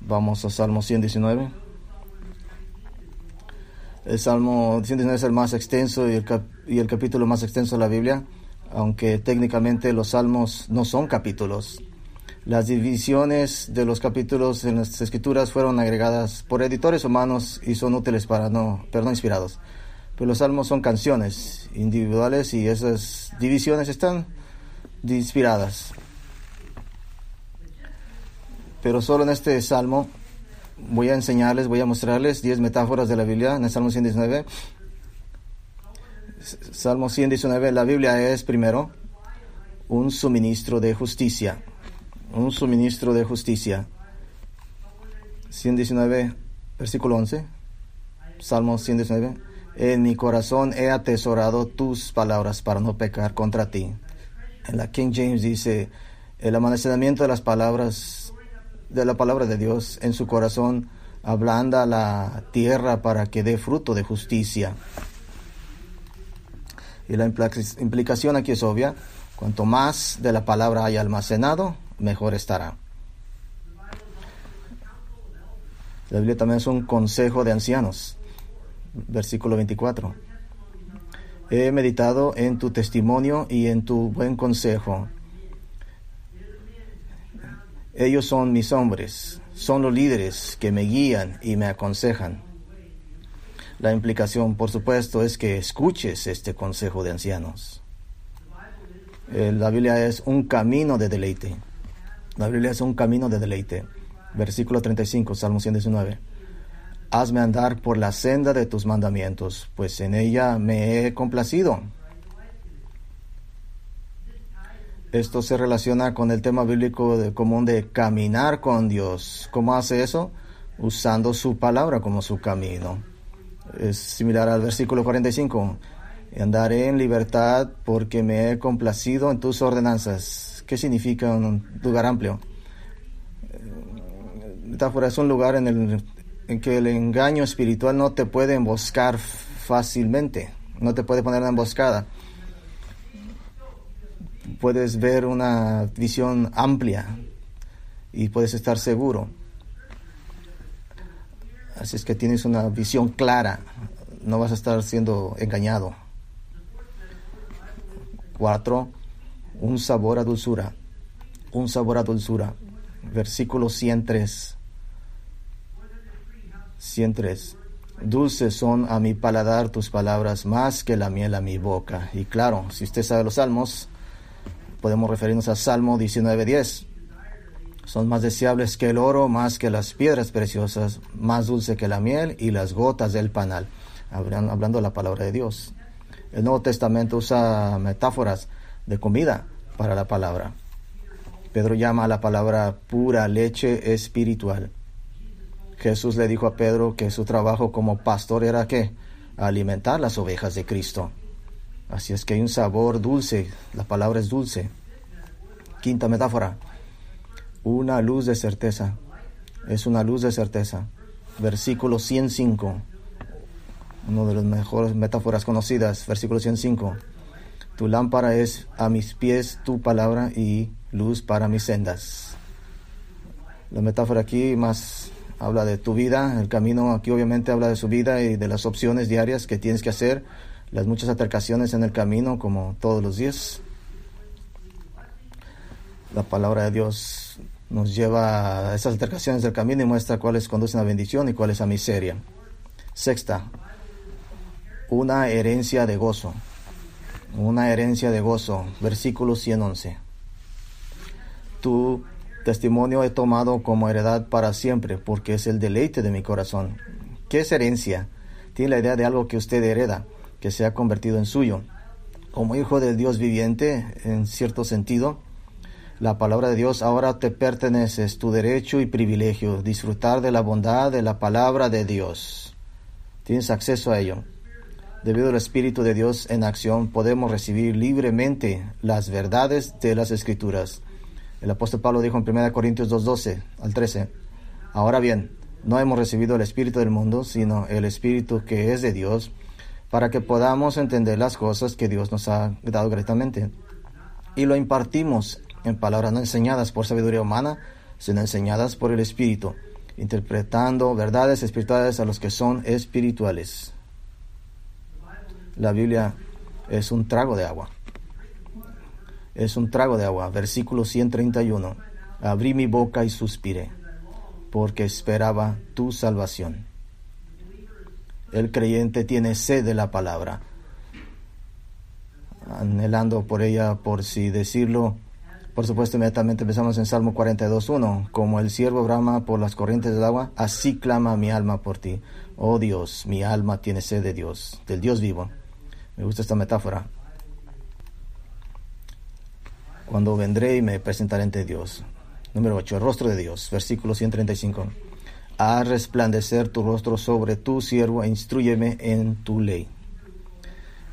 Vamos a Salmo 119. El Salmo 119 es el más extenso y el, y el capítulo más extenso de la Biblia, aunque técnicamente los salmos no son capítulos. Las divisiones de los capítulos en las escrituras fueron agregadas por editores humanos y son útiles para no, pero no inspirados. Pero los salmos son canciones individuales y esas divisiones están inspiradas. Pero solo en este salmo voy a enseñarles, voy a mostrarles 10 metáforas de la Biblia en el Salmo 119. Salmo 119, la Biblia es primero un suministro de justicia un suministro de justicia. 119, versículo 11. Salmo 119. En mi corazón he atesorado tus palabras para no pecar contra ti. En la King James dice, el amanecimiento de las palabras, de la palabra de Dios en su corazón ablanda la tierra para que dé fruto de justicia. Y la implicación aquí es obvia. Cuanto más de la palabra hay almacenado, mejor estará. La Biblia también es un consejo de ancianos. Versículo 24. He meditado en tu testimonio y en tu buen consejo. Ellos son mis hombres, son los líderes que me guían y me aconsejan. La implicación, por supuesto, es que escuches este consejo de ancianos. Eh, la Biblia es un camino de deleite. La Biblia es un camino de deleite. Versículo 35, Salmo 119. Hazme andar por la senda de tus mandamientos, pues en ella me he complacido. Esto se relaciona con el tema bíblico común de caminar con Dios. ¿Cómo hace eso? Usando su palabra como su camino. Es similar al versículo 45. Andaré en libertad porque me he complacido en tus ordenanzas ¿Qué significa un lugar amplio? Metáfora es un lugar en el en que el engaño espiritual no te puede emboscar fácilmente, no te puede poner una emboscada. Puedes ver una visión amplia y puedes estar seguro. Así es que tienes una visión clara, no vas a estar siendo engañado. Cuatro, un sabor a dulzura, un sabor a dulzura. Versículo 103. 103. Dulces son a mi paladar tus palabras más que la miel a mi boca. Y claro, si usted sabe los salmos, podemos referirnos al Salmo 19.10. Son más deseables que el oro, más que las piedras preciosas, más dulce que la miel y las gotas del panal. Hablando de la palabra de Dios. El Nuevo Testamento usa metáforas de comida para la palabra. Pedro llama a la palabra pura leche espiritual. Jesús le dijo a Pedro que su trabajo como pastor era que alimentar las ovejas de Cristo. Así es que hay un sabor dulce, la palabra es dulce. Quinta metáfora, una luz de certeza. Es una luz de certeza. Versículo 105, uno de las mejores metáforas conocidas, versículo 105. Tu lámpara es a mis pies tu palabra y luz para mis sendas. La metáfora aquí más habla de tu vida, el camino aquí obviamente habla de su vida y de las opciones diarias que tienes que hacer, las muchas atercaciones en el camino como todos los días. La palabra de Dios nos lleva a esas atercaciones del camino y muestra cuáles conducen a bendición y cuáles a miseria. Sexta, una herencia de gozo una herencia de gozo. Versículo 111. Tu testimonio he tomado como heredad para siempre, porque es el deleite de mi corazón. ¿Qué es herencia? Tiene la idea de algo que usted hereda, que se ha convertido en suyo. Como hijo del Dios viviente, en cierto sentido, la palabra de Dios ahora te pertenece, es tu derecho y privilegio, disfrutar de la bondad de la palabra de Dios. Tienes acceso a ello. Debido al Espíritu de Dios en acción, podemos recibir libremente las verdades de las Escrituras. El apóstol Pablo dijo en 1 Corintios 2.12 al 13, Ahora bien, no hemos recibido el Espíritu del mundo, sino el Espíritu que es de Dios, para que podamos entender las cosas que Dios nos ha dado gratuitamente. Y lo impartimos en palabras no enseñadas por sabiduría humana, sino enseñadas por el Espíritu, interpretando verdades espirituales a los que son espirituales. La Biblia es un trago de agua. Es un trago de agua. Versículo 131. Abrí mi boca y suspiré, porque esperaba tu salvación. El creyente tiene sed de la palabra, anhelando por ella, por si decirlo. Por supuesto, inmediatamente empezamos en Salmo 42.1. Como el siervo brama por las corrientes del agua, así clama mi alma por ti. Oh Dios, mi alma tiene sed de Dios, del Dios vivo. Me gusta esta metáfora. Cuando vendré y me presentaré ante Dios. Número 8. El rostro de Dios. Versículo 135 a resplandecer tu rostro sobre tu siervo e instruyeme en tu ley.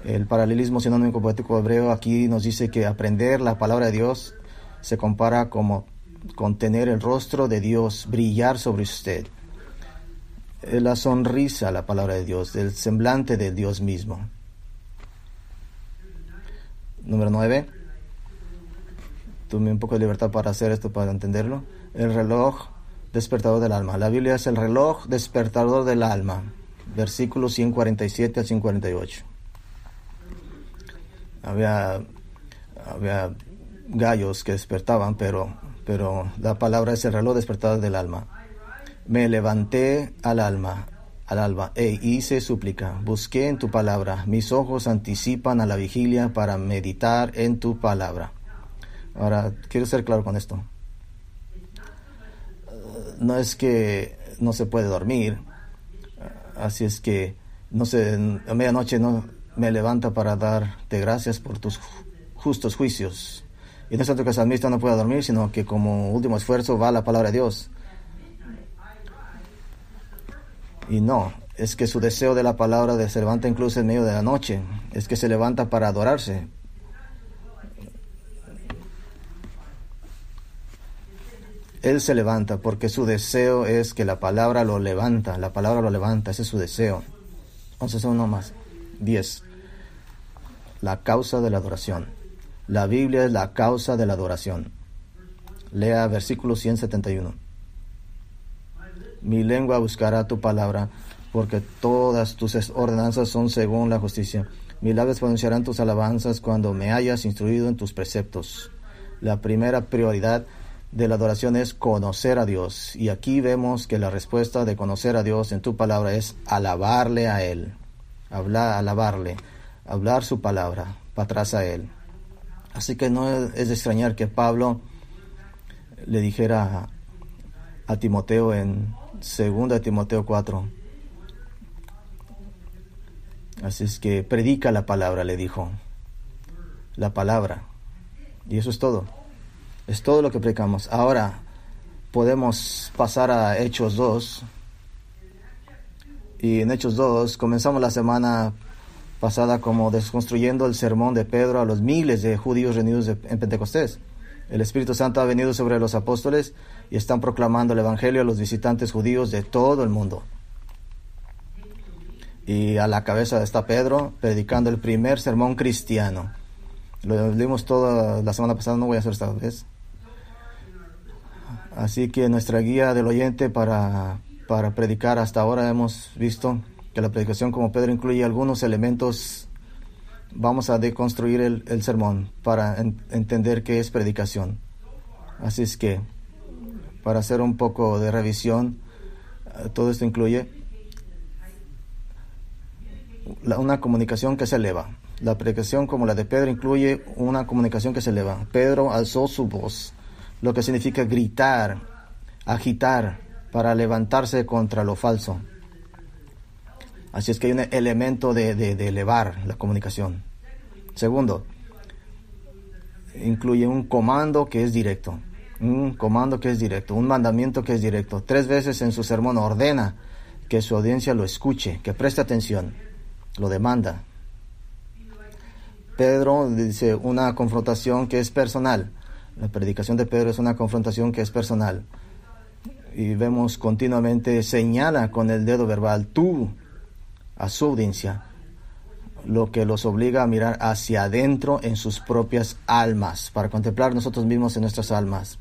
El paralelismo sinónimo poético hebreo aquí nos dice que aprender la palabra de Dios se compara como con tener el rostro de Dios brillar sobre usted. La sonrisa, la palabra de Dios, el semblante de Dios mismo. Número 9. Tuve un poco de libertad para hacer esto, para entenderlo. El reloj despertador del alma. La Biblia es el reloj despertador del alma. Versículos 147 a 148. Había, había gallos que despertaban, pero, pero la palabra es el reloj despertador del alma. Me levanté al alma, al alba, e hice súplica. Busqué en tu palabra. Mis ojos anticipan a la vigilia para meditar en tu palabra. Ahora, quiero ser claro con esto no es que no se puede dormir, así es que no sé, a medianoche no me levanta para darte gracias por tus justos juicios. Y no es tanto que el salmista no pueda dormir, sino que como último esfuerzo va la palabra de Dios. Y no, es que su deseo de la palabra de se levanta incluso en medio de la noche, es que se levanta para adorarse, Él se levanta porque su deseo es que la palabra lo levanta, la palabra lo levanta, ese es su deseo. Entonces uno más. 10. La causa de la adoración. La Biblia es la causa de la adoración. Lea versículo 171. Mi lengua buscará tu palabra, porque todas tus ordenanzas son según la justicia. Mis labios pronunciarán tus alabanzas cuando me hayas instruido en tus preceptos. La primera prioridad de la adoración es conocer a Dios. Y aquí vemos que la respuesta de conocer a Dios en tu palabra es alabarle a Él, hablar, alabarle, hablar su palabra para atrás a Él. Así que no es de extrañar que Pablo le dijera a, Timoteo en 2 Timoteo 4. Así es que predica la palabra, le dijo. La palabra. Y eso es todo. Es todo lo que predicamos. Ahora podemos pasar a Hechos 2. Y en Hechos 2 comenzamos la semana pasada como desconstruyendo el sermón de Pedro a los miles de judíos reunidos en Pentecostés. El Espíritu Santo ha venido sobre los apóstoles y están proclamando el Evangelio a los visitantes judíos de todo el mundo. Y a la cabeza está Pedro predicando el primer sermón cristiano. Lo leímos toda la semana pasada, no voy a hacer esta vez. Así que nuestra guía del oyente para, para predicar hasta ahora hemos visto que la predicación como Pedro incluye algunos elementos. Vamos a deconstruir el, sermón para entender qué es predicación. Así es que, para hacer un poco de revisión, eh, todo esto incluye una comunicación que se eleva. La predicación como la de Pedro incluye una comunicación que se eleva. Pedro alzó su voz lo que significa gritar, agitar, para levantarse contra lo falso. Así es que hay un elemento de, elevar la comunicación. Segundo, incluye un comando que es directo. Un comando que es directo, un mandamiento que es directo. Tres veces en su sermón ordena que su audiencia lo escuche, que preste atención, lo demanda. Pedro dice una confrontación que es personal. La predicación de Pedro es una confrontación que es personal. Y vemos continuamente señala con el dedo verbal tú a su audiencia, lo que los obliga a mirar hacia adentro en sus propias almas, para contemplar nosotros mismos en nuestras almas.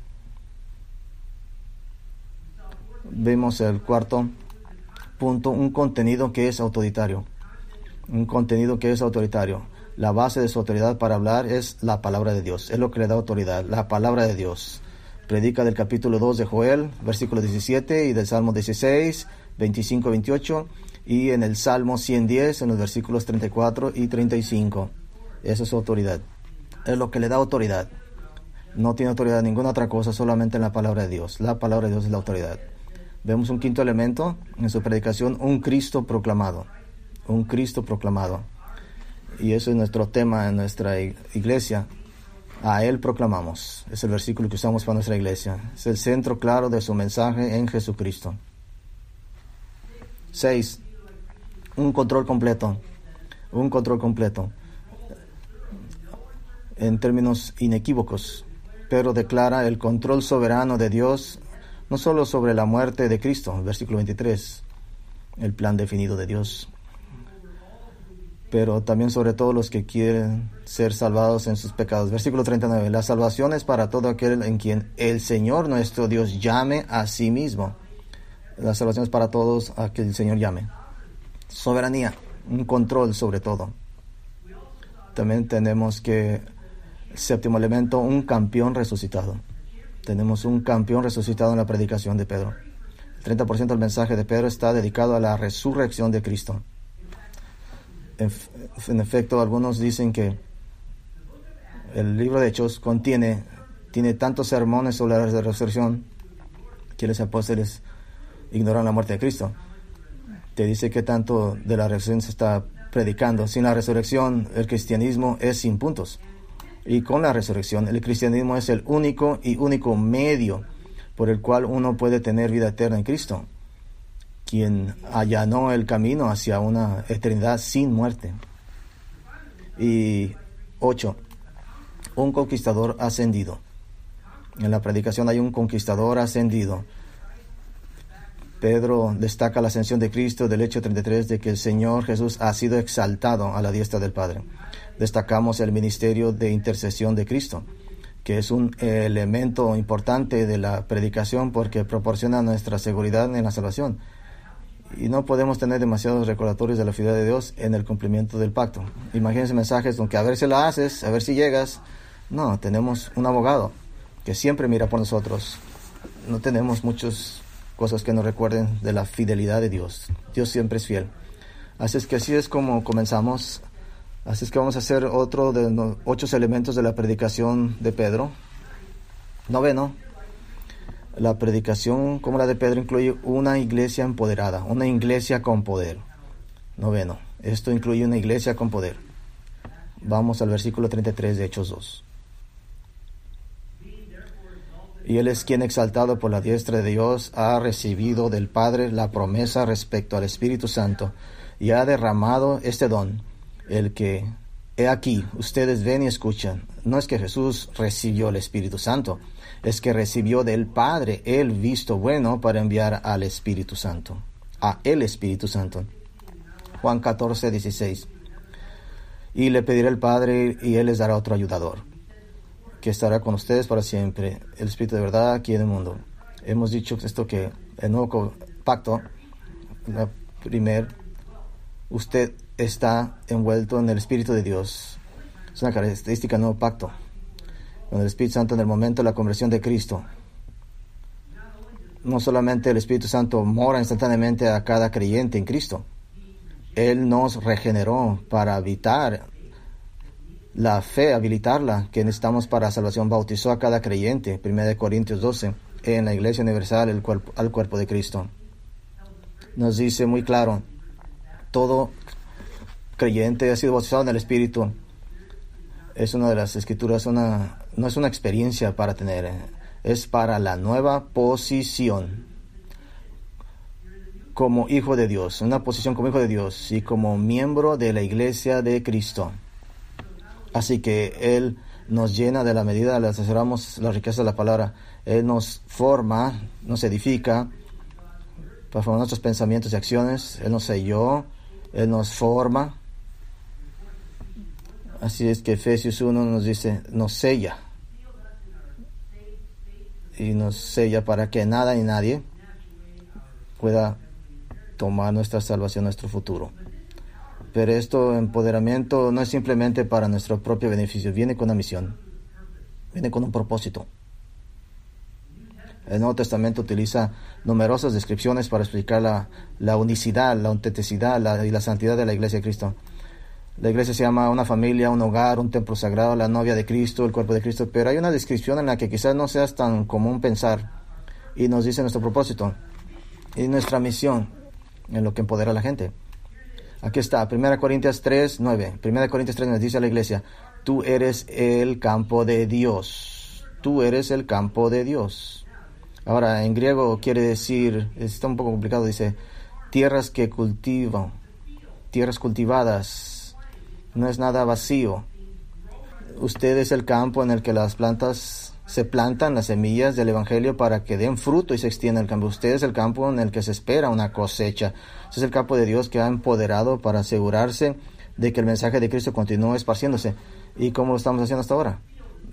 vemos el cuarto punto, un contenido que es autoritario. Un contenido que es autoritario. La base de su autoridad para hablar es la palabra de Dios. Es lo que le da autoridad, la palabra de Dios. Predica del capítulo 2 de Joel, versículo 17, y del Salmo 16, 25, 28, y en el Salmo 110, en los versículos 34 y 35. Esa es su autoridad. Es lo que le da autoridad. No tiene autoridad en ninguna otra cosa, solamente en la palabra de Dios. La palabra de Dios es la autoridad. Vemos un quinto elemento en su predicación, un Cristo proclamado. Un Cristo proclamado. Y eso es nuestro tema en nuestra iglesia. A Él proclamamos. Es el versículo que usamos para nuestra iglesia. Es el centro claro de su mensaje en Jesucristo. 6. Un control completo. Un control completo. En términos inequívocos. Pero declara el control soberano de Dios no solo sobre la muerte de Cristo, versículo 23, el plan definido de Dios, pero también sobre todos los que quieren ser salvados en sus pecados. Versículo 39, la salvación es para todo aquel en quien el Señor nuestro Dios llame a sí mismo. La salvación es para todos a que el Señor llame. Soberanía, un control sobre todo. También tenemos que, séptimo elemento, un campeón resucitado tenemos un campeón resucitado en la predicación de Pedro. El 30% del mensaje de Pedro está dedicado a la resurrección de Cristo. En, efecto, algunos dicen que el libro de Hechos contiene tiene tantos sermones sobre la resurrección que los apóstoles ignoran la muerte de Cristo. Te dice que tanto de la resurrección se está predicando. Sin la resurrección, el cristianismo es sin puntos y con la resurrección. El cristianismo es el único y único medio por el cual uno puede tener vida eterna en Cristo, quien allanó el camino hacia una eternidad sin muerte. Y ocho, un conquistador ascendido. En la predicación hay un conquistador ascendido. Pedro destaca la ascensión de Cristo del hecho 33 de que el Señor Jesús ha sido exaltado a la diestra del Padre destacamos el ministerio de intercesión de Cristo, que es un elemento importante de la predicación porque proporciona nuestra seguridad en la salvación. Y no podemos tener demasiados recordatorios de la fidelidad de Dios en el cumplimiento del pacto. Imagínense mensajes donde a ver si la haces, a ver si llegas. No, tenemos un abogado que siempre mira por nosotros. No tenemos muchas cosas que nos recuerden de la fidelidad de Dios. Dios siempre es fiel. Así es que así es como comenzamos Así es que vamos a hacer otro de los ocho elementos de la predicación de Pedro. Noveno, la predicación como la de Pedro incluye una iglesia empoderada, una iglesia con poder. Noveno, esto incluye una iglesia con poder. Vamos al versículo 33 de Hechos 2. Y Él es quien exaltado por la diestra de Dios ha recibido del Padre la promesa respecto al Espíritu Santo y ha derramado este don el que, he aquí, ustedes ven y escuchan, no es que Jesús recibió el Espíritu Santo, es que recibió del Padre el visto bueno para enviar al Espíritu Santo, a el Espíritu Santo. Juan 14, 16. Y le pediré al Padre y Él les dará otro ayudador, que estará con ustedes para siempre, el Espíritu de verdad aquí en el mundo. Hemos dicho esto que el nuevo pacto, la primer, usted está envuelto en el Espíritu de Dios. Es una característica del nuevo pacto. Con el Espíritu Santo en el momento de la conversión de Cristo. No solamente el Espíritu Santo mora instantáneamente a cada creyente en Cristo. Él nos regeneró para habitar la fe, habilitarla que necesitamos para salvación. Bautizó a cada creyente, 1 Corintios 12, en la Iglesia Universal, el cuerpo, al cuerpo de Cristo. Nos dice muy claro, todo creyente ha sido bautizado en el Espíritu. Es una de las escrituras, una, no es una experiencia para tener, eh, es para la nueva posición como hijo de Dios, una posición como hijo de Dios y como miembro de la iglesia de Cristo. Así que Él nos llena de la medida, le asesoramos la riqueza de la palabra. Él nos forma, nos edifica, para formar nuestros pensamientos y acciones. Él nos selló, Él nos forma Así es que Efesios 1 nos dice, nos sella. Y nos sella para que nada y nadie pueda tomar nuestra salvación, nuestro futuro. Pero esto empoderamiento no es simplemente para nuestro propio beneficio, viene con una misión, viene con un propósito. El Nuevo Testamento utiliza numerosas descripciones para explicar la, unicidad, la autenticidad y la santidad de la Iglesia de Cristo. La iglesia se llama una familia, un hogar, un templo sagrado, la novia de Cristo, el cuerpo de Cristo, pero hay una descripción en la que quizás no sea tan común pensar y nos dice nuestro propósito y nuestra misión en lo que empodera a la gente. Aquí está, 1 Corintios 3, 9. 1 Corintios 3 nos dice a la iglesia, tú eres el campo de Dios. Tú eres el campo de Dios. Ahora, en griego quiere decir, está un poco complicado, dice, tierras que cultivan, tierras cultivadas, no es nada vacío. Usted es el campo en el que las plantas se plantan, las semillas del Evangelio para que den fruto y se extienda el campo. Usted es el campo en el que se espera una cosecha. Ese es el campo de Dios que ha empoderado para asegurarse de que el mensaje de Cristo continúe esparciéndose. ¿Y cómo lo estamos haciendo hasta ahora?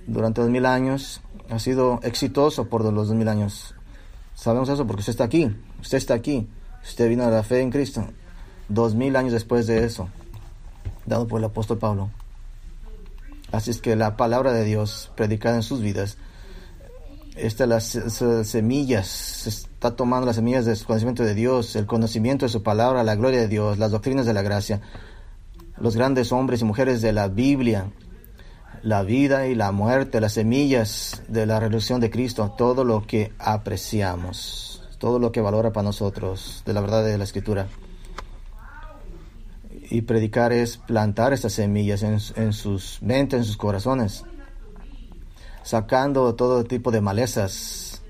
Durante dos mil años ha sido exitoso por los dos mil años. Sabemos eso porque usted está aquí, usted está aquí, usted vino a la fe en Cristo. Dos mil años después de eso, dado por el apóstol Pablo. Así es que la palabra de Dios predicada en sus vidas, esta, las, semillas, se está tomando las semillas del conocimiento de Dios, el conocimiento de su palabra, la gloria de Dios, las doctrinas de la gracia, los grandes hombres y mujeres de la Biblia, la vida y la muerte, las semillas de la resurrección de Cristo, todo lo que apreciamos, todo lo que valora para nosotros de la verdad de la Escritura. Y predicar es plantar estas semillas en, sus mentes, en sus corazones, sacando todo tipo de malezas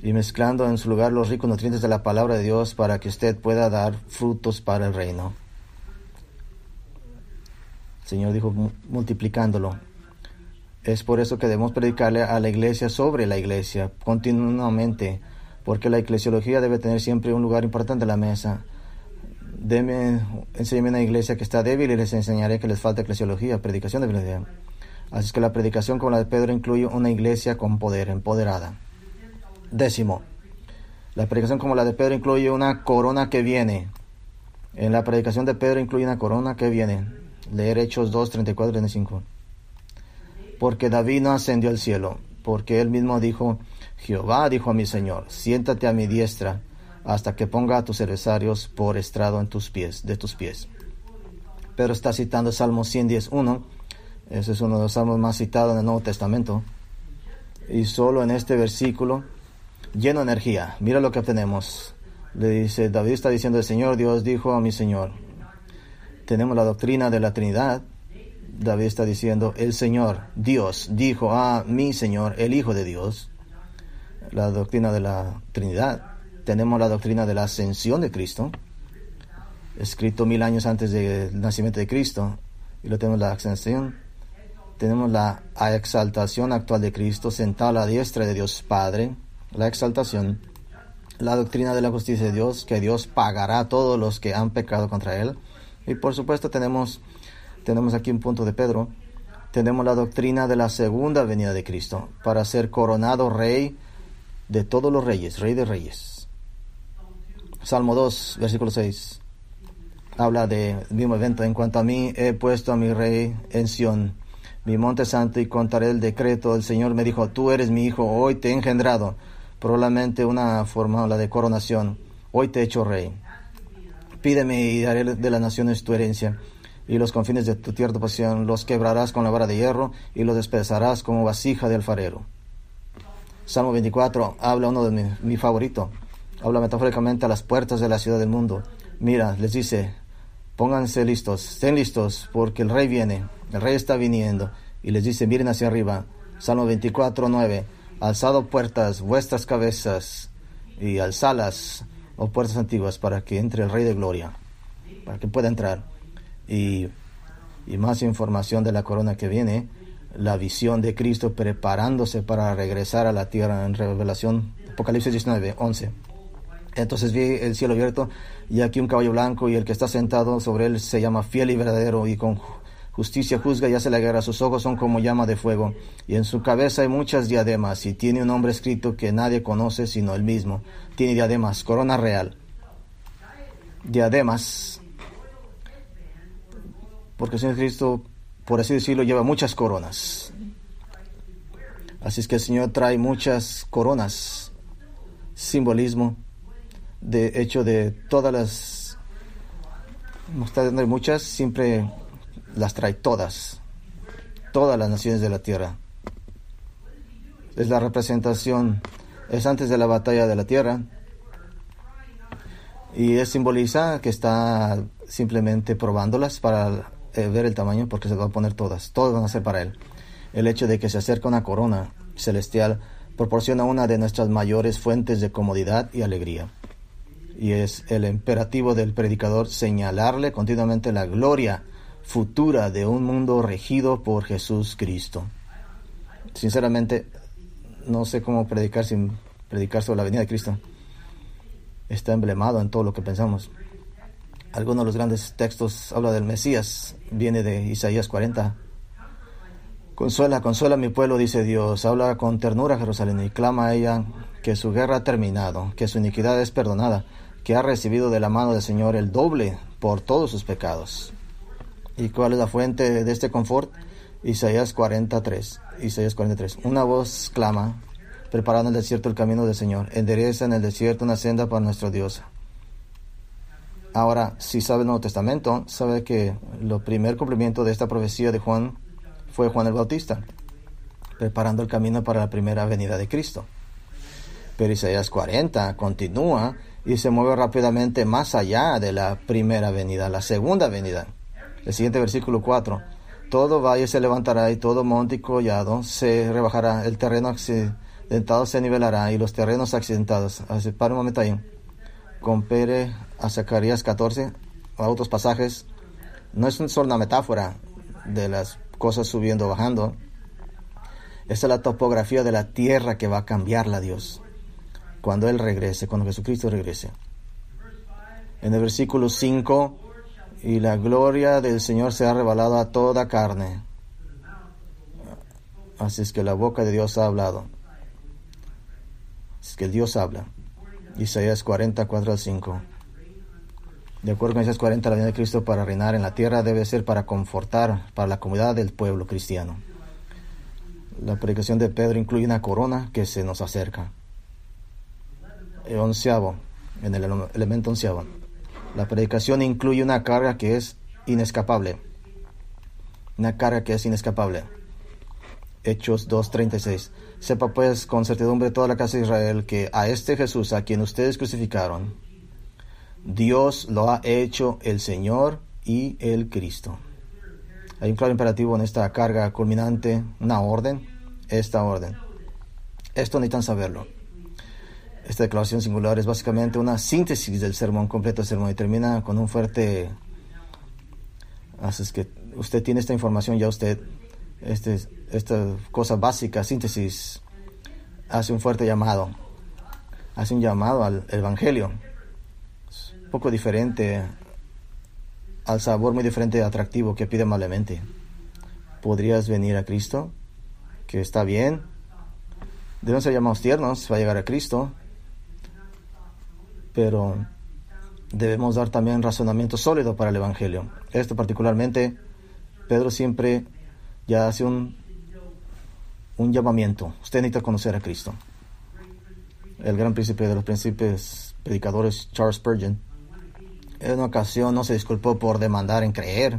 y mezclando en su lugar los ricos nutrientes de la palabra de Dios para que usted pueda dar frutos para el reino. El Señor dijo multiplicándolo. Es por eso que debemos predicarle a la iglesia sobre la iglesia continuamente, porque la eclesiología debe tener siempre un lugar importante en la mesa. Deme, enséñeme una iglesia que está débil y les enseñaré que les falta eclesiología, predicación de verdad. Así es que la predicación como la de Pedro incluye una iglesia con poder, empoderada. Décimo, la predicación como la de Pedro incluye una corona que viene. En la predicación de Pedro incluye una corona que viene. Leer Hechos 2, 34 35 porque David no ascendió al cielo, porque él mismo dijo, Jehová dijo a mi Señor, siéntate a mi diestra hasta que ponga a tus adversarios por estrado en tus pies, de tus pies. Pero está citando Salmo 111, ese es uno de los salmos más citados en el Nuevo Testamento, y solo en este versículo, lleno de energía, mira lo que tenemos. Le dice, David está diciendo, el Señor Dios dijo a mi Señor, tenemos la doctrina de la Trinidad, David está diciendo, el Señor, Dios, dijo a mi Señor, el Hijo de Dios, la doctrina de la Trinidad. Tenemos la doctrina de la ascensión de Cristo, escrito mil años antes del nacimiento de Cristo, y lo tenemos la ascensión. Tenemos la exaltación actual de Cristo, sentado a la diestra de Dios Padre, la exaltación, la doctrina de la justicia de Dios, que Dios pagará a todos los que han pecado contra Él. Y por supuesto tenemos tenemos aquí un punto de Pedro, tenemos la doctrina de la segunda venida de Cristo para ser coronado rey de todos los reyes, rey de reyes. Salmo 2, versículo 6. Habla del mismo evento. En cuanto a mí, he puesto a mi rey en Sión, mi monte santo, y contaré el decreto. El Señor me dijo, tú eres mi hijo, hoy te he engendrado. Probablemente una fórmula de coronación. Hoy te he hecho rey. Pídeme y daré de las naciones tu herencia y los confines de tu tierra pasión los quebrarás con la vara de hierro y los despezarás como vasija de alfarero. Salmo 24 habla uno de mi, mi favorito. Habla metafóricamente a las puertas de la ciudad del mundo. Mira, les dice, pónganse listos, estén listos, porque el rey viene, el rey está viniendo. Y les dice, miren hacia arriba. Salmo 24, 9. Alzado puertas, vuestras cabezas, y alzalas, oh puertas antiguas, para que entre el rey de gloria, para que pueda entrar y, más información de la corona que viene, la visión de Cristo preparándose para regresar a la tierra en Revelación, Apocalipsis 19, 11. Entonces vi el cielo abierto y aquí un caballo blanco y el que está sentado sobre él se llama fiel y verdadero y con justicia juzga y hace la guerra. Sus ojos son como llama de fuego y en su cabeza hay muchas diademas y tiene un nombre escrito que nadie conoce sino él mismo. Tiene diademas, corona real diademas, porque el Señor Cristo, por así decirlo, lleva muchas coronas. Así es que el Señor trae muchas coronas, simbolismo, de hecho de todas las, está dando muchas, siempre las trae todas, todas las naciones de la tierra. Es la representación, es antes de la batalla de la tierra, y es simboliza que está simplemente probándolas para eh, ver el tamaño porque se va a poner todas, todas van a ser para él. El hecho de que se acerca una corona celestial proporciona una de nuestras mayores fuentes de comodidad y alegría. Y es el imperativo del predicador señalarle continuamente la gloria futura de un mundo regido por Jesús Cristo. Sinceramente, no sé cómo predicar sin predicar sobre la venida de Cristo está emblemado en todo lo que pensamos. Algunos de los grandes textos habla del Mesías, viene de Isaías 40. Consuela, consuela mi pueblo, dice Dios, habla con ternura Jerusalén y clama a ella que su guerra ha terminado, que su iniquidad es perdonada, que ha recibido de la mano del Señor el doble por todos sus pecados. ¿Y cuál es la fuente de este confort? Isaías 43. Isaías 43. Una voz clama, preparando en el desierto el camino del Señor. Endereza en el desierto una senda para nuestro Dios. Ahora, si sabe el Nuevo Testamento, sabe que el primer cumplimiento de esta profecía de Juan fue Juan el Bautista, preparando el camino para la primera venida de Cristo. Pero Isaías 40 continúa y se mueve rápidamente más allá de la primera venida, la segunda venida. El siguiente versículo 4. Todo valle se levantará y todo monte y collado se rebajará, el terreno se dentado se nivelará y los terrenos accidentados. Así, para un momento ahí. Compere a Zacarías 14 a otros pasajes. No es solo una metáfora de las cosas subiendo o bajando. Esta es la topografía de la tierra que va a cambiarla Dios cuando Él regrese, cuando Jesucristo regrese. En el versículo 5, y la gloria del Señor se ha revelado a toda carne. Así es que la boca de Dios ha hablado que Dios habla. Isaías 40, 4 al 5. De acuerdo con Isaías 40, la venida de Cristo para reinar en la tierra debe ser para confortar para la comunidad del pueblo cristiano. La predicación de Pedro incluye una corona que se nos acerca. El onceavo, en el elemento onceavo. La predicación incluye una carga que es inescapable. Una carga que es inescapable. Hechos 2.36. Sepa pues con certidumbre toda la casa de Israel que a este Jesús, a quien ustedes crucificaron, Dios lo ha hecho el Señor y el Cristo. Hay un claro imperativo en esta carga culminante, una orden, esta orden. Esto necesitan saberlo. Esta declaración singular es básicamente una síntesis del sermón completo del sermón y termina con un fuerte... Así es que usted tiene esta información, ya usted este, esta cosa básica, síntesis, hace un fuerte llamado, hace un llamado al Evangelio, es poco diferente, al sabor muy diferente, atractivo que pide amablemente. ¿Podrías venir a Cristo? Que está bien. Deben ser llamados tiernos, va a llegar a Cristo, pero debemos dar también razonamiento sólido para el Evangelio. Esto particularmente, Pedro siempre ya hace un, un llamamiento. Usted necesita conocer a Cristo. El gran príncipe de los príncipes predicadores, Charles Spurgeon, en una ocasión no se disculpó por demandar en creer,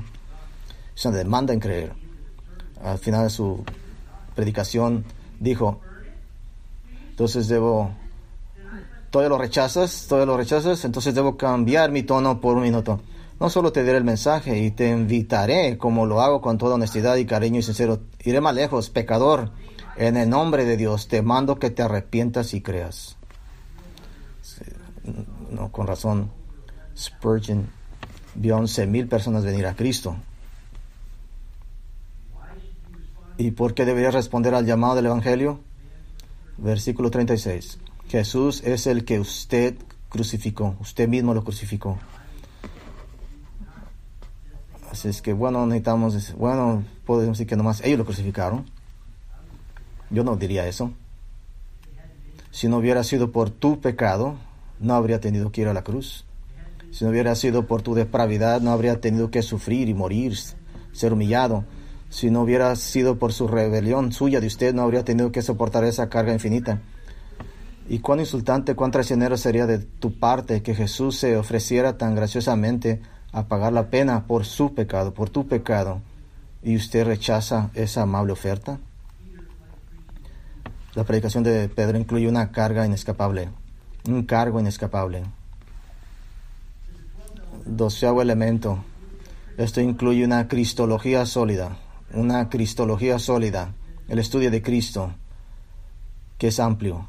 sino demanda en creer. Al final de su predicación dijo, entonces debo, todavía lo rechazas, todavía lo rechazas, entonces debo cambiar mi tono por un minuto. No solo te diré el mensaje y te invitaré, como lo hago con toda honestidad y cariño y sincero, iré más lejos, pecador, en el nombre de Dios te mando que te arrepientas y creas. No, con razón, Spurgeon vio a once mil personas venir a Cristo. ¿Y por qué debería responder al llamado del Evangelio? Versículo 36. Jesús es el que usted crucificó, usted mismo lo crucificó. Así es que, bueno, necesitamos, bueno, podemos decir que nomás ellos lo crucificaron. Yo no diría eso. Si no hubiera sido por tu pecado, no habría tenido que ir a la cruz. Si no hubiera sido por tu depravidad, no habría tenido que sufrir y morir, ser humillado. Si no hubiera sido por su rebelión suya de usted, no habría tenido que soportar esa carga infinita. Y cuán insultante, cuán traicionero sería de tu parte que Jesús se ofreciera tan graciosamente a pagar la pena por su pecado, por tu pecado, y usted rechaza esa amable oferta. La predicación de Pedro incluye una carga inescapable, un cargo inescapable. Doceavo elemento. Esto incluye una cristología sólida, una cristología sólida, el estudio de Cristo, que es amplio.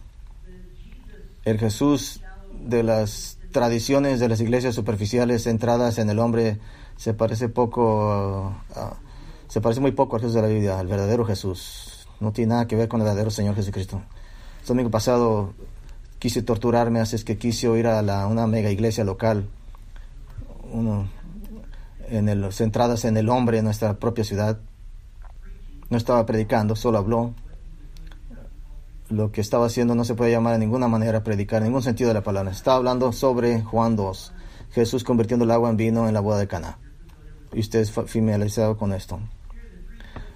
El Jesús de las tradiciones de las iglesias superficiales centradas en el hombre se parece poco, se parece muy poco al Jesús de la Biblia, al verdadero Jesús. No tiene nada que ver con el verdadero Señor Jesucristo. El domingo pasado quise torturarme, así es que quise ir a una mega iglesia local, uno, en el, centradas en el hombre en nuestra propia ciudad. No estaba predicando, solo habló. Lo que estaba haciendo no se puede llamar de ninguna manera predicar, en ningún sentido de la palabra. Estaba hablando sobre Juan 2, Jesús convirtiendo el agua en vino en la boda de Cana. Y usted es familiarizado con esto.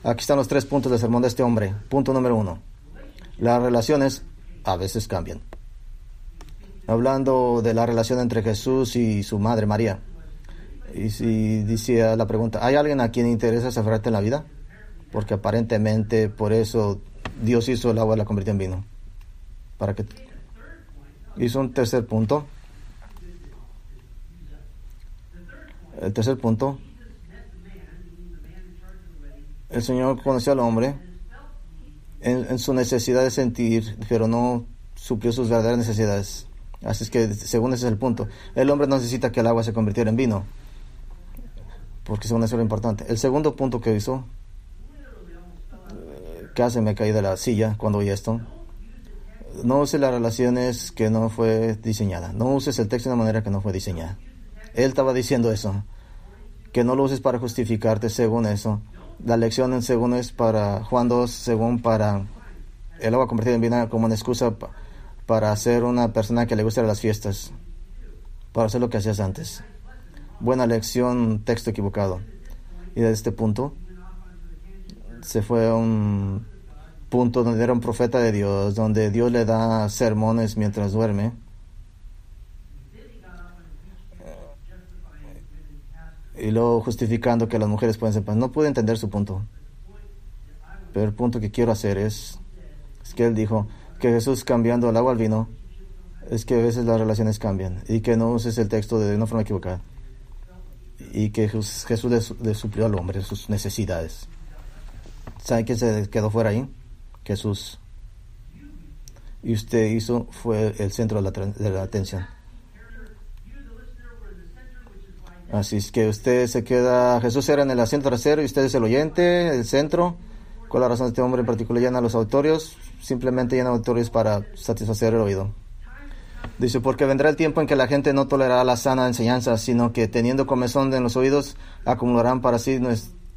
Aquí están los tres puntos del sermón de este hombre. Punto número uno. Las relaciones a veces cambian. Hablando de la relación entre Jesús y su madre María. Y si decía la pregunta, ¿hay alguien a quien interesa sufrirte en la vida? porque aparentemente por eso Dios hizo el agua la convirtió en vino. Para que hizo un tercer punto. El tercer punto. El Señor conoció al hombre en, en, su necesidad de sentir, pero no suplió sus verdaderas necesidades. Así es que, según ese es el punto, el hombre no necesita que el agua se convirtiera en vino, porque según eso es lo importante. El segundo punto que hizo casi me caí de la silla cuando oí esto. No uses las relaciones que no fue diseñada. No uses el texto de una manera que no fue diseñada. Él estaba diciendo eso. Que no lo uses para justificarte según eso. La lección en según es para Juan 2, según para el agua convertida en vino como una excusa para ser una persona que le guste las fiestas. Para hacer lo que hacías antes. Buena lección, texto equivocado. Y desde este punto, se fue a un punto donde era un profeta de Dios, donde Dios le da sermones mientras duerme. Y luego justificando que las mujeres pueden ser... No pude entender su punto. Pero el punto que quiero hacer es, que él dijo que Jesús cambiando el agua al vino, es que a veces las relaciones cambian y que no uses el texto de una forma equivocada. Y que Jesús le, le suplió al hombre sus necesidades. ¿Sabe quién se quedó fuera ahí? Jesús. Y usted hizo, fue el centro de la, atención. Así es que usted se queda, Jesús era en el asiento trasero y usted es el oyente, el centro. ¿Cuál es la razón de este hombre en particular llena los auditorios? Simplemente llena auditorios para satisfacer el oído. Dice, porque vendrá el tiempo en que la gente no tolerará la sana enseñanza, sino que teniendo comezón en los oídos, acumularán para sí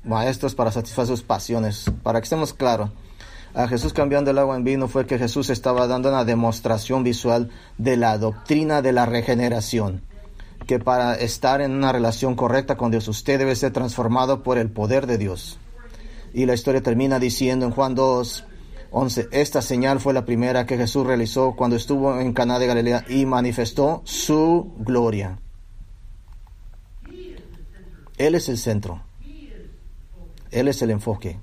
maestros para satisfacer sus pasiones. Para que estemos claros, a Jesús cambiando el agua en vino fue que Jesús estaba dando una demostración visual de la doctrina de la regeneración. Que para estar en una relación correcta con Dios, usted debe ser transformado por el poder de Dios. Y la historia termina diciendo en Juan 2, 11, esta señal fue la primera que Jesús realizó cuando estuvo en Caná de Galilea y manifestó su gloria. Él es el centro. Él es el enfoque.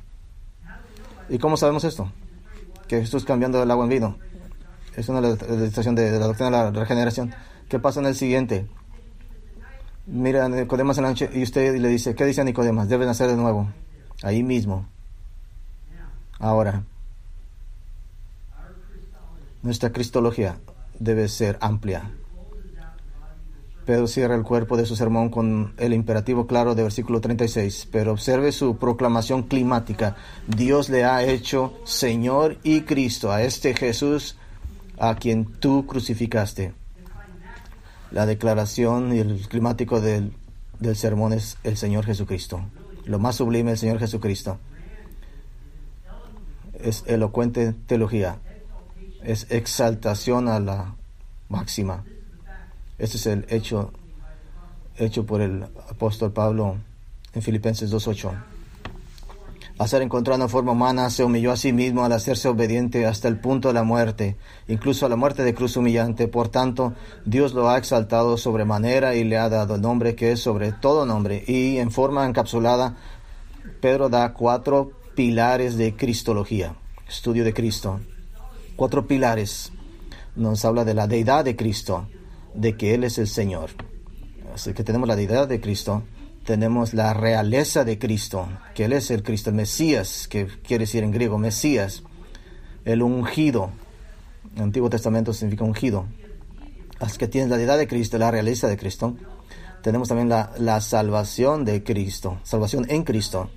¿Y cómo sabemos esto? Que Jesús cambiando el agua en vino. Es una demostración de, la doctrina de la regeneración. ¿Qué pasa en el siguiente? Mira, Nicodemas en la noche y usted le dice, ¿qué dice Nicodemas? Debe nacer de nuevo. Ahí mismo. Ahora, nuestra cristología debe ser amplia. Pedro cierra el cuerpo de su sermón con el imperativo claro de versículo 36, pero observe su proclamación climática. Dios le ha hecho Señor y Cristo a este Jesús a quien tú crucificaste. La declaración y el climático del, del sermón es el Señor Jesucristo. Lo más sublime el Señor Jesucristo. Es elocuente teología. Es exaltación a la máxima. Este es el hecho hecho por el apóstol Pablo en Filipenses 2.8. Al ser encontrado en forma humana, se humilló a sí mismo al hacerse obediente hasta el punto de la muerte, incluso a la muerte de cruz humillante. Por tanto, Dios lo ha exaltado sobremanera y le ha dado el nombre que es sobre todo nombre. Y en forma encapsulada, Pedro da cuatro pilares de Cristología, estudio de Cristo. Cuatro pilares. Nos habla de la deidad de Cristo, de que Él es el Señor. Así que tenemos la deidad de Cristo, tenemos la realeza de Cristo, que Él es el Cristo, Mesías, que quiere decir en griego Mesías, el ungido. El Antiguo Testamento significa ungido. Así que tienes la deidad de Cristo, la realeza de Cristo. Tenemos también la, la salvación de Cristo, salvación en Cristo,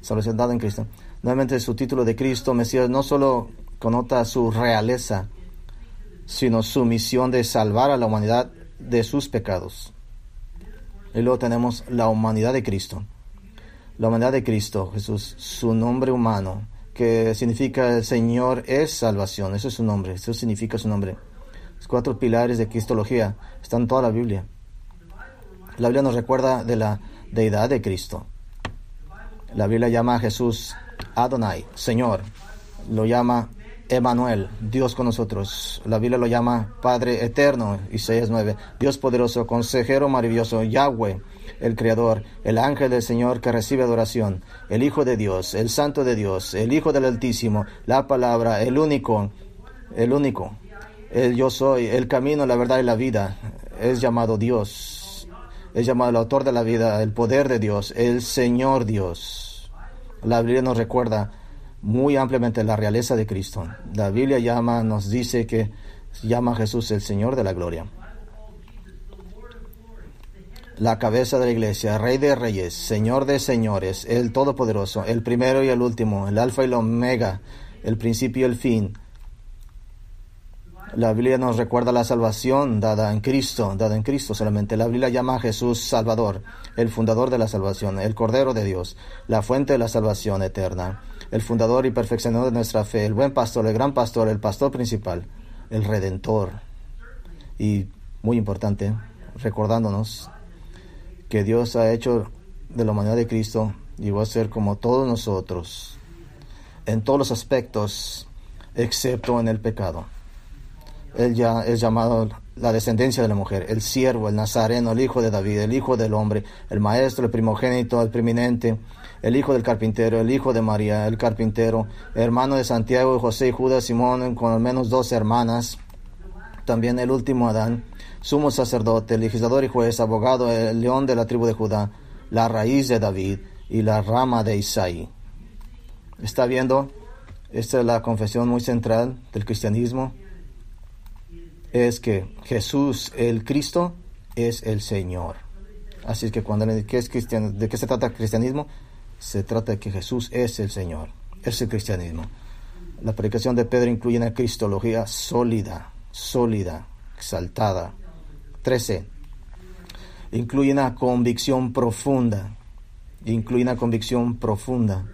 salvación dada en Cristo. Nuevamente su título de Cristo, Mesías, no solo conota su realeza, sino su misión de salvar a la humanidad de sus pecados. Y luego tenemos la humanidad de Cristo. La humanidad de Cristo, Jesús, su nombre humano, que significa el Señor es salvación. Eso es su nombre, eso significa su nombre. Los cuatro pilares de Cristología están en toda la Biblia. La Biblia nos recuerda de la deidad de Cristo. La Biblia llama a Jesús Adonai, Señor. Lo llama Emanuel, Dios con nosotros. La Biblia lo llama Padre Eterno, Isaías 9. Dios poderoso, consejero maravilloso, Yahweh, el Creador, el ángel del Señor que recibe adoración, el Hijo de Dios, el Santo de Dios, el Hijo del Altísimo, la palabra, el único, el único, el yo soy, el camino, la verdad y la vida. Es llamado Dios, es llamado el autor de la vida, el poder de Dios, el Señor Dios. La Biblia nos recuerda muy ampliamente la realeza de Cristo. La Biblia llama, nos dice que llama a Jesús el Señor de la gloria. La cabeza de la iglesia, Rey de reyes, Señor de señores, el Todopoderoso, el primero y el último, el Alfa y el Omega, el principio y el fin. La Biblia nos recuerda la salvación dada en Cristo, dada en Cristo solamente. La Biblia llama a Jesús Salvador, el fundador de la salvación, el Cordero de Dios, la fuente de la salvación eterna el fundador y perfeccionador de nuestra fe, el buen pastor, el gran pastor, el pastor principal, el redentor. Y muy importante, recordándonos que Dios ha hecho de la humanidad de Cristo va a ser como todos nosotros, en todos los aspectos, excepto en el pecado. Él ya es llamado la descendencia de la mujer, el siervo, el nazareno, el hijo de David, el hijo del hombre, el maestro, el primogénito, el preeminente, el hijo del carpintero, el hijo de María, el carpintero, hermano de Santiago, José y Judas Simón, con al menos dos hermanas, también el último Adán, sumo sacerdote, legislador y juez, abogado, el león de la tribu de Judá, la raíz de David y la rama de Isaí. ¿Está viendo? Esta es la confesión muy central del cristianismo. Es que Jesús, el Cristo, es el Señor. Así que cuando ¿qué es cristiano, ¿de qué se trata el cristianismo? Se trata de que Jesús es el Señor, es el cristianismo. La predicación de Pedro incluye una cristología sólida, sólida, exaltada. 13. Incluye una convicción profunda. Incluye una convicción profunda.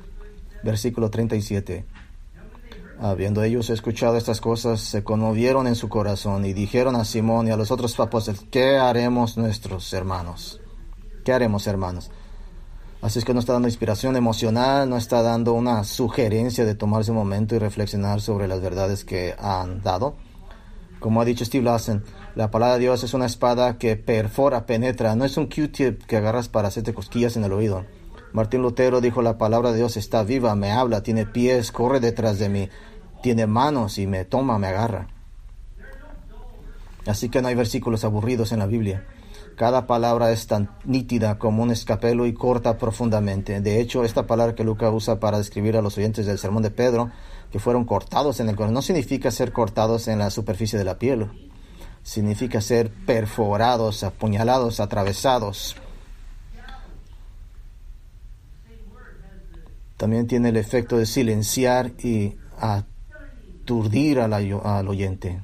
Versículo 37. Habiendo ellos escuchado estas cosas, se conmovieron en su corazón y dijeron a Simón y a los otros apóstoles, ¿qué haremos nuestros hermanos? ¿Qué haremos hermanos? Así es que no está dando inspiración emocional, no está dando una sugerencia de tomarse un momento y reflexionar sobre las verdades que han dado. Como ha dicho Steve Lawson, la palabra de Dios es una espada que perfora, penetra, no es un Q-tip que agarras para hacerte cosquillas en el oído. Martín Lutero dijo, la palabra de Dios está viva, me habla, tiene pies, corre detrás de mí, tiene manos y me toma, me agarra. Así que no hay versículos aburridos en la Biblia. Cada palabra es tan nítida como un escapelo y corta profundamente. De hecho, esta palabra que Lucas usa para describir a los oyentes del sermón de Pedro, que fueron cortados en el corazón, no significa ser cortados en la superficie de la piel. Significa ser perforados, apuñalados, atravesados. También tiene el efecto de silenciar y aturdir al, al oyente.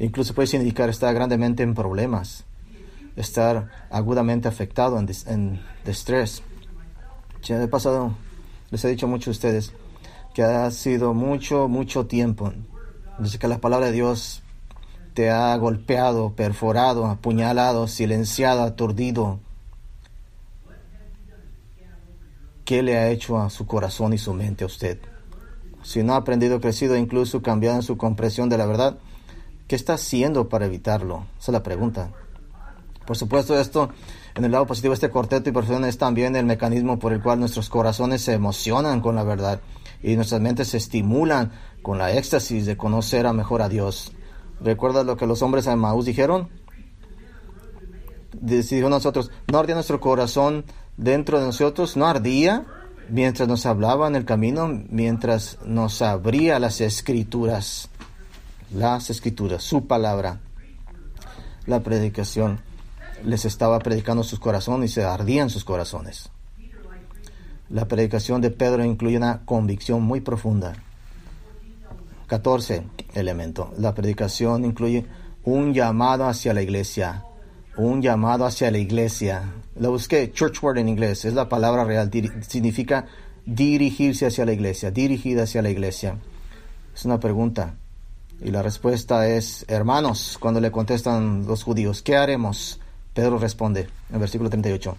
Incluso puede significar estar grandemente en problemas, estar agudamente afectado en, en estrés. He pasado, les he dicho mucho a ustedes, que ha sido mucho, mucho tiempo desde que la palabra de Dios te ha golpeado, perforado, apuñalado, silenciado, aturdido. ¿Qué le ha hecho a su corazón y su mente a usted? Si no ha aprendido, crecido, incluso cambiado en su comprensión de la verdad, ¿qué está haciendo para evitarlo? Esa es la pregunta. Por supuesto, esto en el lado positivo, este cuarteto y perfección es también el mecanismo por el cual nuestros corazones se emocionan con la verdad y nuestras mentes se estimulan con la éxtasis de conocer a mejor a Dios. ¿Recuerdas lo que los hombres de Maús dijeron? Dijeron nosotros, ¿no ardía nuestro corazón dentro de nosotros? ¿No ardía mientras nos hablaba en el camino, mientras nos abría las escrituras? Las escrituras, su palabra, la predicación. Les estaba predicando sus corazones y se ardían sus corazones. La predicación de Pedro incluye una convicción muy profunda. 14 elemento. La predicación incluye un llamado hacia la iglesia. Un llamado hacia la iglesia. Lo busqué, church word en inglés, es la palabra real, significa dirigirse hacia la iglesia, dirigida hacia la iglesia. Es una pregunta. Y la respuesta es, hermanos, cuando le contestan los judíos, ¿qué haremos? Pedro responde en versículo 38.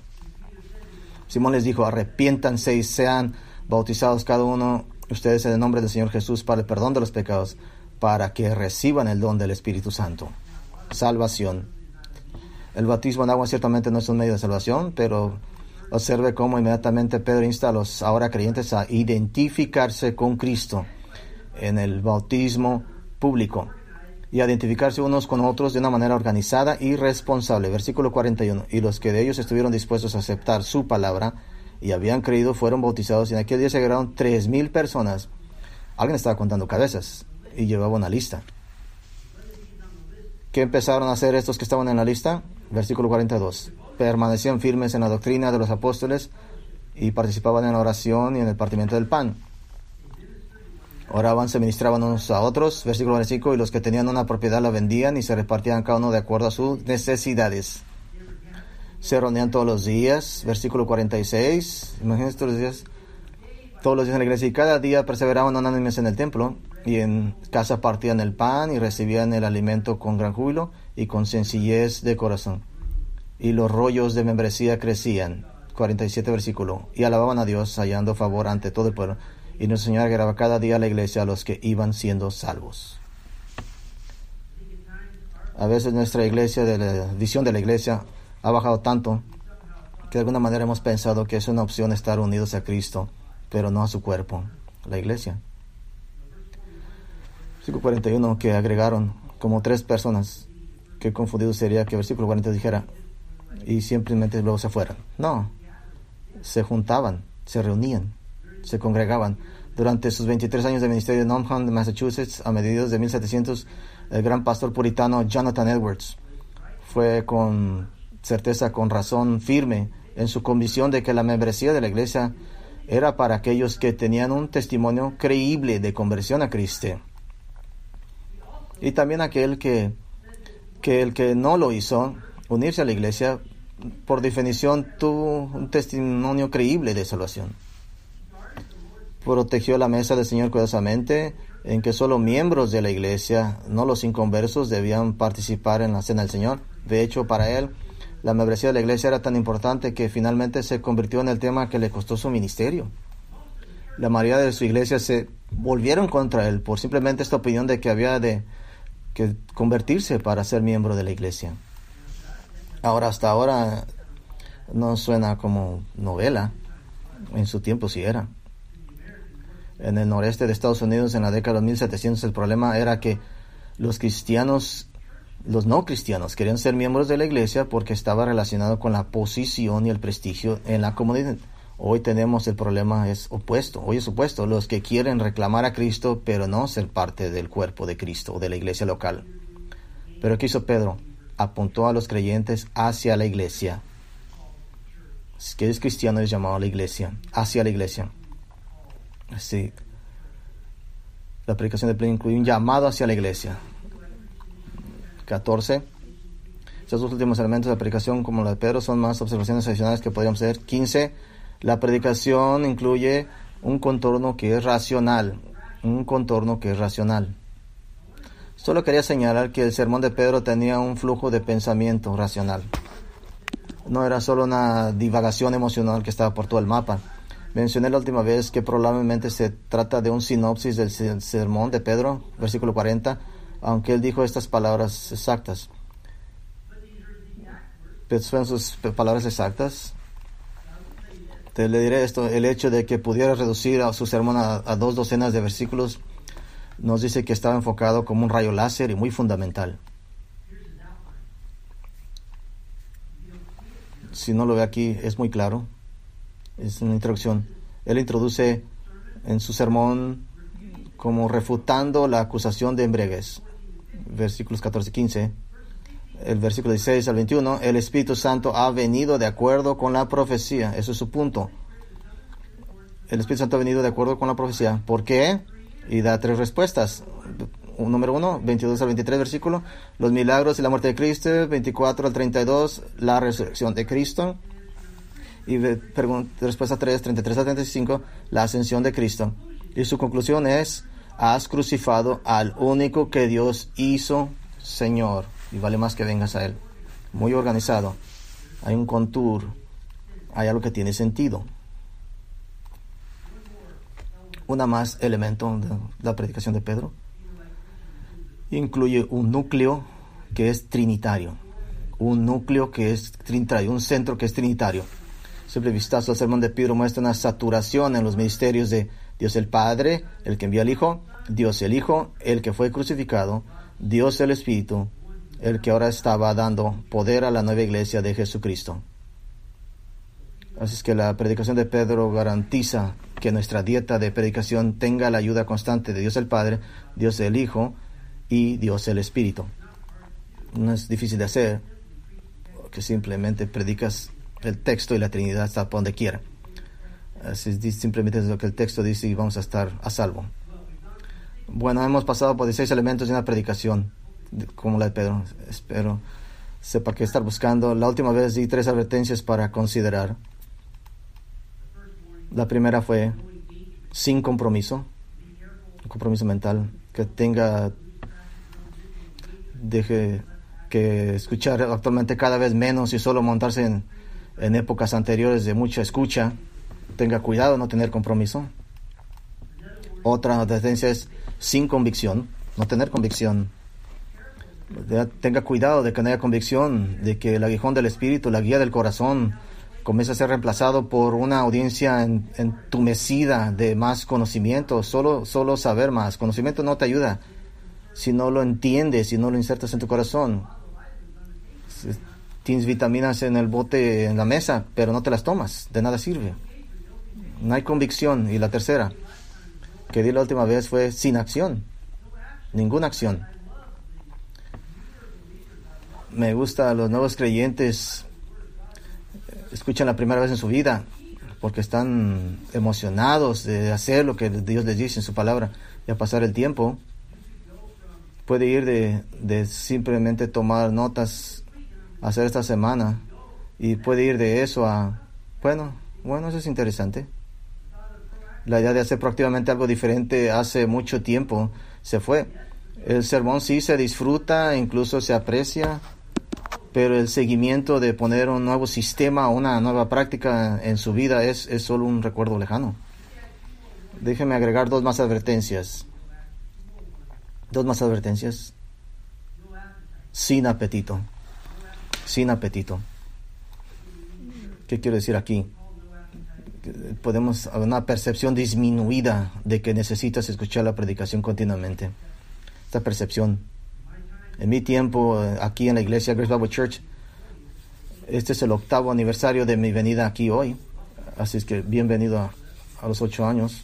Simón les dijo, arrepiéntanse y sean bautizados cada uno ustedes en el nombre del Señor Jesús para el perdón de los pecados, para que reciban el don del Espíritu Santo. Salvación. El bautismo en agua ciertamente no es un medio de salvación, pero observe cómo inmediatamente Pedro insta a los ahora creyentes a identificarse con Cristo en el bautismo público y identificarse unos con otros de una manera organizada y responsable. Versículo 41. Y los que de ellos estuvieron dispuestos a aceptar su palabra y habían creído fueron bautizados y en aquel día se agregaron tres mil personas. Alguien estaba contando cabezas y llevaba una lista. ¿Qué empezaron a hacer estos que estaban en la lista? Versículo 42. Permanecían firmes en la doctrina de los apóstoles y participaban en la oración y en el partimiento del pan Oraban, se ministraban unos a otros, versículo 25, y los que tenían una propiedad la vendían y se repartían cada uno de acuerdo a sus necesidades. Se reunían todos los días, versículo 46, imagínense todos los días, todos los días en la iglesia y cada día perseveraban unánimes en el templo y en casa partían el pan y recibían el alimento con gran júbilo y con sencillez de corazón. Y los rollos de membresía crecían, 47 versículo, y alababan a Dios hallando favor ante todo el pueblo y nuestro Señor agregaba cada día a la iglesia a los que iban siendo salvos. A veces nuestra iglesia, de la visión de la iglesia, ha bajado tanto que de alguna manera hemos pensado que es una opción estar unidos a Cristo, pero no a su cuerpo, la iglesia. Versículo 41 que agregaron como tres personas. Qué confundido sería que el versículo 40 dijera y simplemente luego se fueran. No, se juntaban, se reunían se congregaban. Durante sus 23 años de ministerio en Omaha, Massachusetts, a mediados de 1700, el gran pastor puritano Jonathan Edwards fue con certeza, con razón firme en su convicción de que la membresía de la iglesia era para aquellos que tenían un testimonio creíble de conversión a Cristo. Y también aquel que, que el que no lo hizo, unirse a la iglesia, por definición tuvo un testimonio creíble de salvación protegió la mesa del Señor cuidadosamente, en que solo miembros de la iglesia, no los inconversos, debían participar en la cena del Señor. De hecho, para él, la membresía de la iglesia era tan importante que finalmente se convirtió en el tema que le costó su ministerio. La mayoría de su iglesia se volvieron contra él por simplemente esta opinión de que había de que convertirse para ser miembro de la iglesia. Ahora, hasta ahora, no suena como novela. En su tiempo sí era en el noreste de Estados Unidos en la década de 1700 el problema era que los cristianos, los no cristianos, querían ser miembros de la iglesia porque estaba relacionado con la posición y el prestigio en la comunidad. Hoy tenemos el problema es opuesto, hoy es opuesto, los que quieren reclamar a Cristo pero no ser parte del cuerpo de Cristo o de la iglesia local. Pero ¿qué hizo Pedro? Apuntó a los creyentes hacia la iglesia. Si que es cristiano es llamado a la iglesia, hacia la iglesia. Sí. La predicación de pleno incluye un llamado hacia la iglesia. 14. Estos últimos elementos de la predicación, como la de Pedro, son más observaciones adicionales que podríamos hacer. 15. La predicación incluye un contorno que es racional. Un contorno que es racional. Solo quería señalar que el sermón de Pedro tenía un flujo de pensamiento racional. No era solo una divagación emocional que estaba por todo el mapa. Mencioné la última vez que probablemente se trata de un sinopsis del sermón de Pedro, versículo 40, aunque él dijo estas palabras exactas. Pero fueron sus palabras exactas. Te le diré esto, el hecho de que pudiera reducir a su sermón a, a dos docenas de versículos nos dice que estaba enfocado como un rayo láser y muy fundamental. Si no lo ve aquí, es muy claro. Es una introducción. Él introduce en su sermón como refutando la acusación de embriaguez. Versículos 14 y 15. El versículo 16 al 21. El Espíritu Santo ha venido de acuerdo con la profecía. Eso es su punto. El Espíritu Santo ha venido de acuerdo con la profecía. ¿Por qué? y da tres respuestas. Número uno, 22 al 23 versículo, los milagros y la muerte de Cristo, 24 al 32, la resurrección de Cristo. Y respuesta 3, 33 al 35, la ascensión de Cristo. Y su conclusión es, has crucificado al único que Dios hizo Señor. Y vale más que vengas a Él. Muy organizado. Hay un contour. Hay algo que tiene sentido una más elemento de la predicación de Pedro. Incluye un núcleo que es trinitario, un núcleo que es trinitario, un centro que es trinitario. Simple vistazo al sermón de Pedro muestra una saturación en los ministerios de Dios el Padre, el que envía al Hijo, Dios el Hijo, el que fue crucificado, Dios el Espíritu, el que ahora estaba dando poder a la nueva iglesia de Jesucristo. Así es que la predicación de Pedro garantiza que nuestra dieta de predicación tenga la ayuda constante de Dios el Padre, Dios el Hijo y Dios el Espíritu. No es difícil de hacer, que simplemente predicas el texto y la Trinidad por donde quiera. Así simplemente es lo que el texto dice y vamos a estar a salvo. Bueno, hemos pasado por 16 elementos de una predicación como la de Pedro. Espero sepa que estar buscando. La última vez di tres advertencias para considerar. La primera fue sin compromiso, un compromiso mental, que tenga, deje que escuchar actualmente cada vez menos y solo montarse en, en épocas anteriores de mucha escucha, tenga cuidado no tener compromiso. Otra tendencia es sin convicción, no tener convicción. Tenga cuidado de que no haya convicción, de que el aguijón del espíritu, la guía del corazón, comienza a ser reemplazado por una audiencia entumecida de más conocimiento, solo, solo saber más. Conocimiento no te ayuda si no lo entiendes, si no lo insertas en tu corazón. Tienes vitaminas en el bote, en la mesa, pero no te las tomas, de nada sirve. No hay convicción. Y la tercera, que di la última vez, fue sin acción. Ninguna acción. Me gusta los nuevos creyentes escuchan la primera vez en su vida porque están emocionados de hacer lo que Dios les dice en su palabra y a pasar el tiempo puede ir de, simplemente tomar notas hacer esta semana y puede ir de eso a bueno bueno eso es interesante la idea de hacer proactivamente algo diferente hace mucho tiempo se fue el sermón sí se disfruta incluso se aprecia pero el seguimiento de poner un nuevo sistema una nueva práctica en su vida es, es solo un recuerdo lejano. Déjeme agregar dos más advertencias. Dos más advertencias. Sin apetito. Sin apetito. ¿Qué quiero decir aquí? Podemos una percepción disminuida de que necesitas escuchar la predicación continuamente. Esta percepción en mi tiempo eh, aquí en la iglesia Grace Bible Church, este es el octavo aniversario de mi venida aquí hoy. Así es que bienvenido a, los ocho años.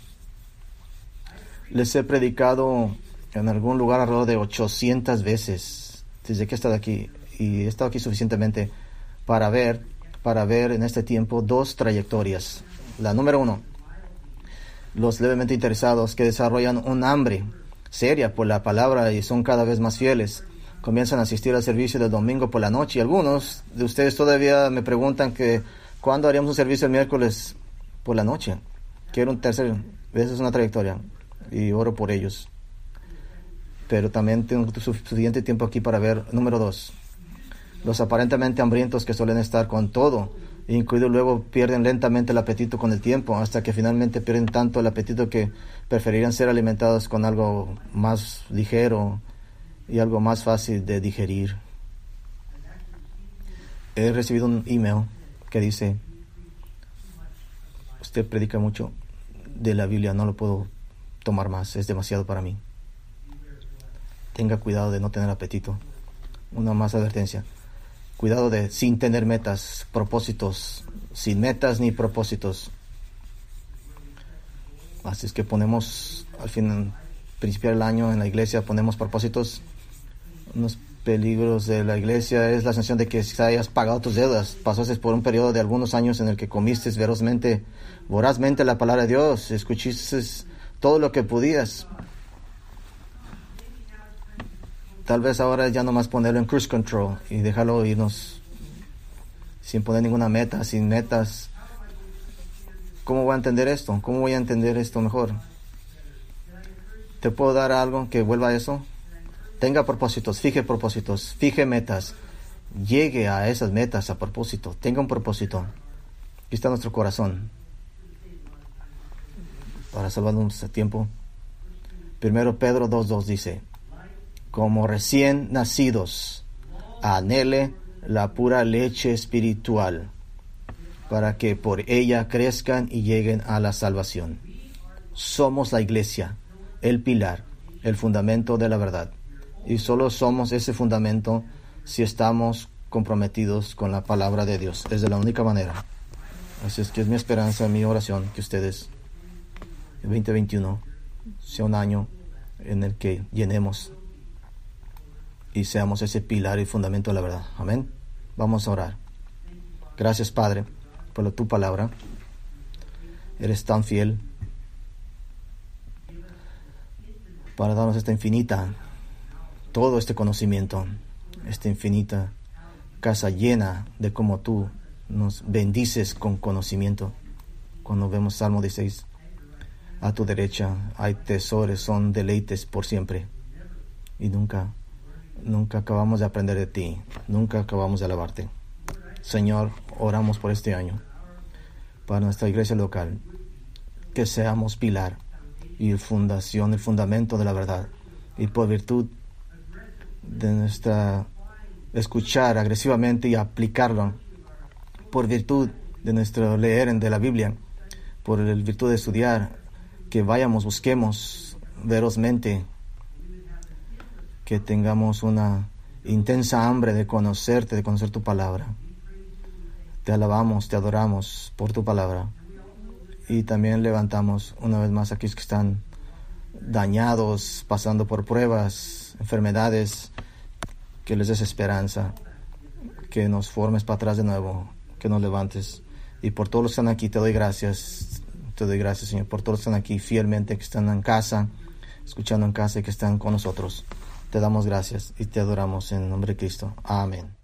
Les he predicado en algún lugar alrededor de 800 veces desde que he estado aquí. Y he estado aquí suficientemente para ver, para ver en este tiempo dos trayectorias. La número uno, los levemente interesados que desarrollan un hambre seria por la palabra y son cada vez más fieles comienzan a asistir al servicio del domingo por la noche. Y algunos de ustedes todavía me preguntan que cuándo haríamos un servicio el miércoles por la noche. Quiero un tercer, esa es una trayectoria y oro por ellos. pero también tengo suficiente tiempo aquí para ver, número dos, los aparentemente hambrientos que suelen estar con todo, incluido luego pierden lentamente el apetito con el tiempo, hasta que finalmente pierden tanto el apetito que preferirían ser alimentados con algo más ligero y algo más fácil de digerir. He recibido un email que dice, usted predica mucho de la Biblia, no lo puedo tomar más, es demasiado para mí. Tenga cuidado de no tener apetito. Una más advertencia. Cuidado de sin tener metas, propósitos, sin metas ni propósitos. Así es que ponemos al fin, principio del año en la iglesia, ponemos propósitos. Unos peligros de la iglesia es la sensación de que si hayas pagado tus deudas, pasaste por un periodo de algunos años en el que comiste verosmente, vorazmente la palabra de Dios, escuchaste todo lo que podías, Tal vez ahora ya nomás ponerlo en cruise control y dejarlo irnos sin poner ninguna meta, sin metas. ¿Cómo voy a entender esto? ¿Cómo voy a entender esto mejor? ¿Te puedo dar algo que vuelva a eso? Tenga propósitos, fije propósitos, fije metas. Llegue a esas metas a propósito. Tenga un propósito. Aquí está nuestro corazón. Para salvarnos de tiempo. Primero Pedro 2.2 dice, como recién nacidos, anhele la pura leche espiritual, para que por ella crezcan y lleguen a la salvación. Somos la iglesia, el pilar, el fundamento de la verdad. Y solo somos ese fundamento si estamos comprometidos con la palabra de Dios. Es de la única manera. Así es que es mi esperanza, mi oración, que ustedes, el 2021, sea un año en el que llenemos y seamos ese pilar y fundamento de la verdad. Amén. Vamos a orar. Gracias, Padre, por tu palabra. Eres tan fiel para darnos esta infinita, todo este conocimiento, esta infinita casa llena de cómo tú nos bendices con conocimiento. Cuando vemos Salmo 16, a tu derecha hay tesoros, son deleites por siempre y nunca Nunca acabamos de aprender de ti, nunca acabamos de alabarte. Señor, oramos por este año, para nuestra iglesia local, que seamos pilar y fundación, el fundamento de la verdad, y por virtud de nuestra escuchar agresivamente y aplicarlo, por virtud de nuestro leer de la Biblia, por virtud de estudiar, que vayamos, busquemos verosmente que tengamos una intensa hambre de conocerte, de conocer tu palabra. Te alabamos, te adoramos por tu palabra. Y también levantamos una vez más a aquellos que están dañados, pasando por pruebas, enfermedades, que les des esperanza, que nos formes para atrás de nuevo, que nos levantes. Y por todos los que están aquí, te doy gracias, te doy gracias, Señor, por todos los que están aquí fielmente, que están en casa, escuchando en casa y que están con nosotros. Te damos gracias y te adoramos en el nombre de Cristo. Amén.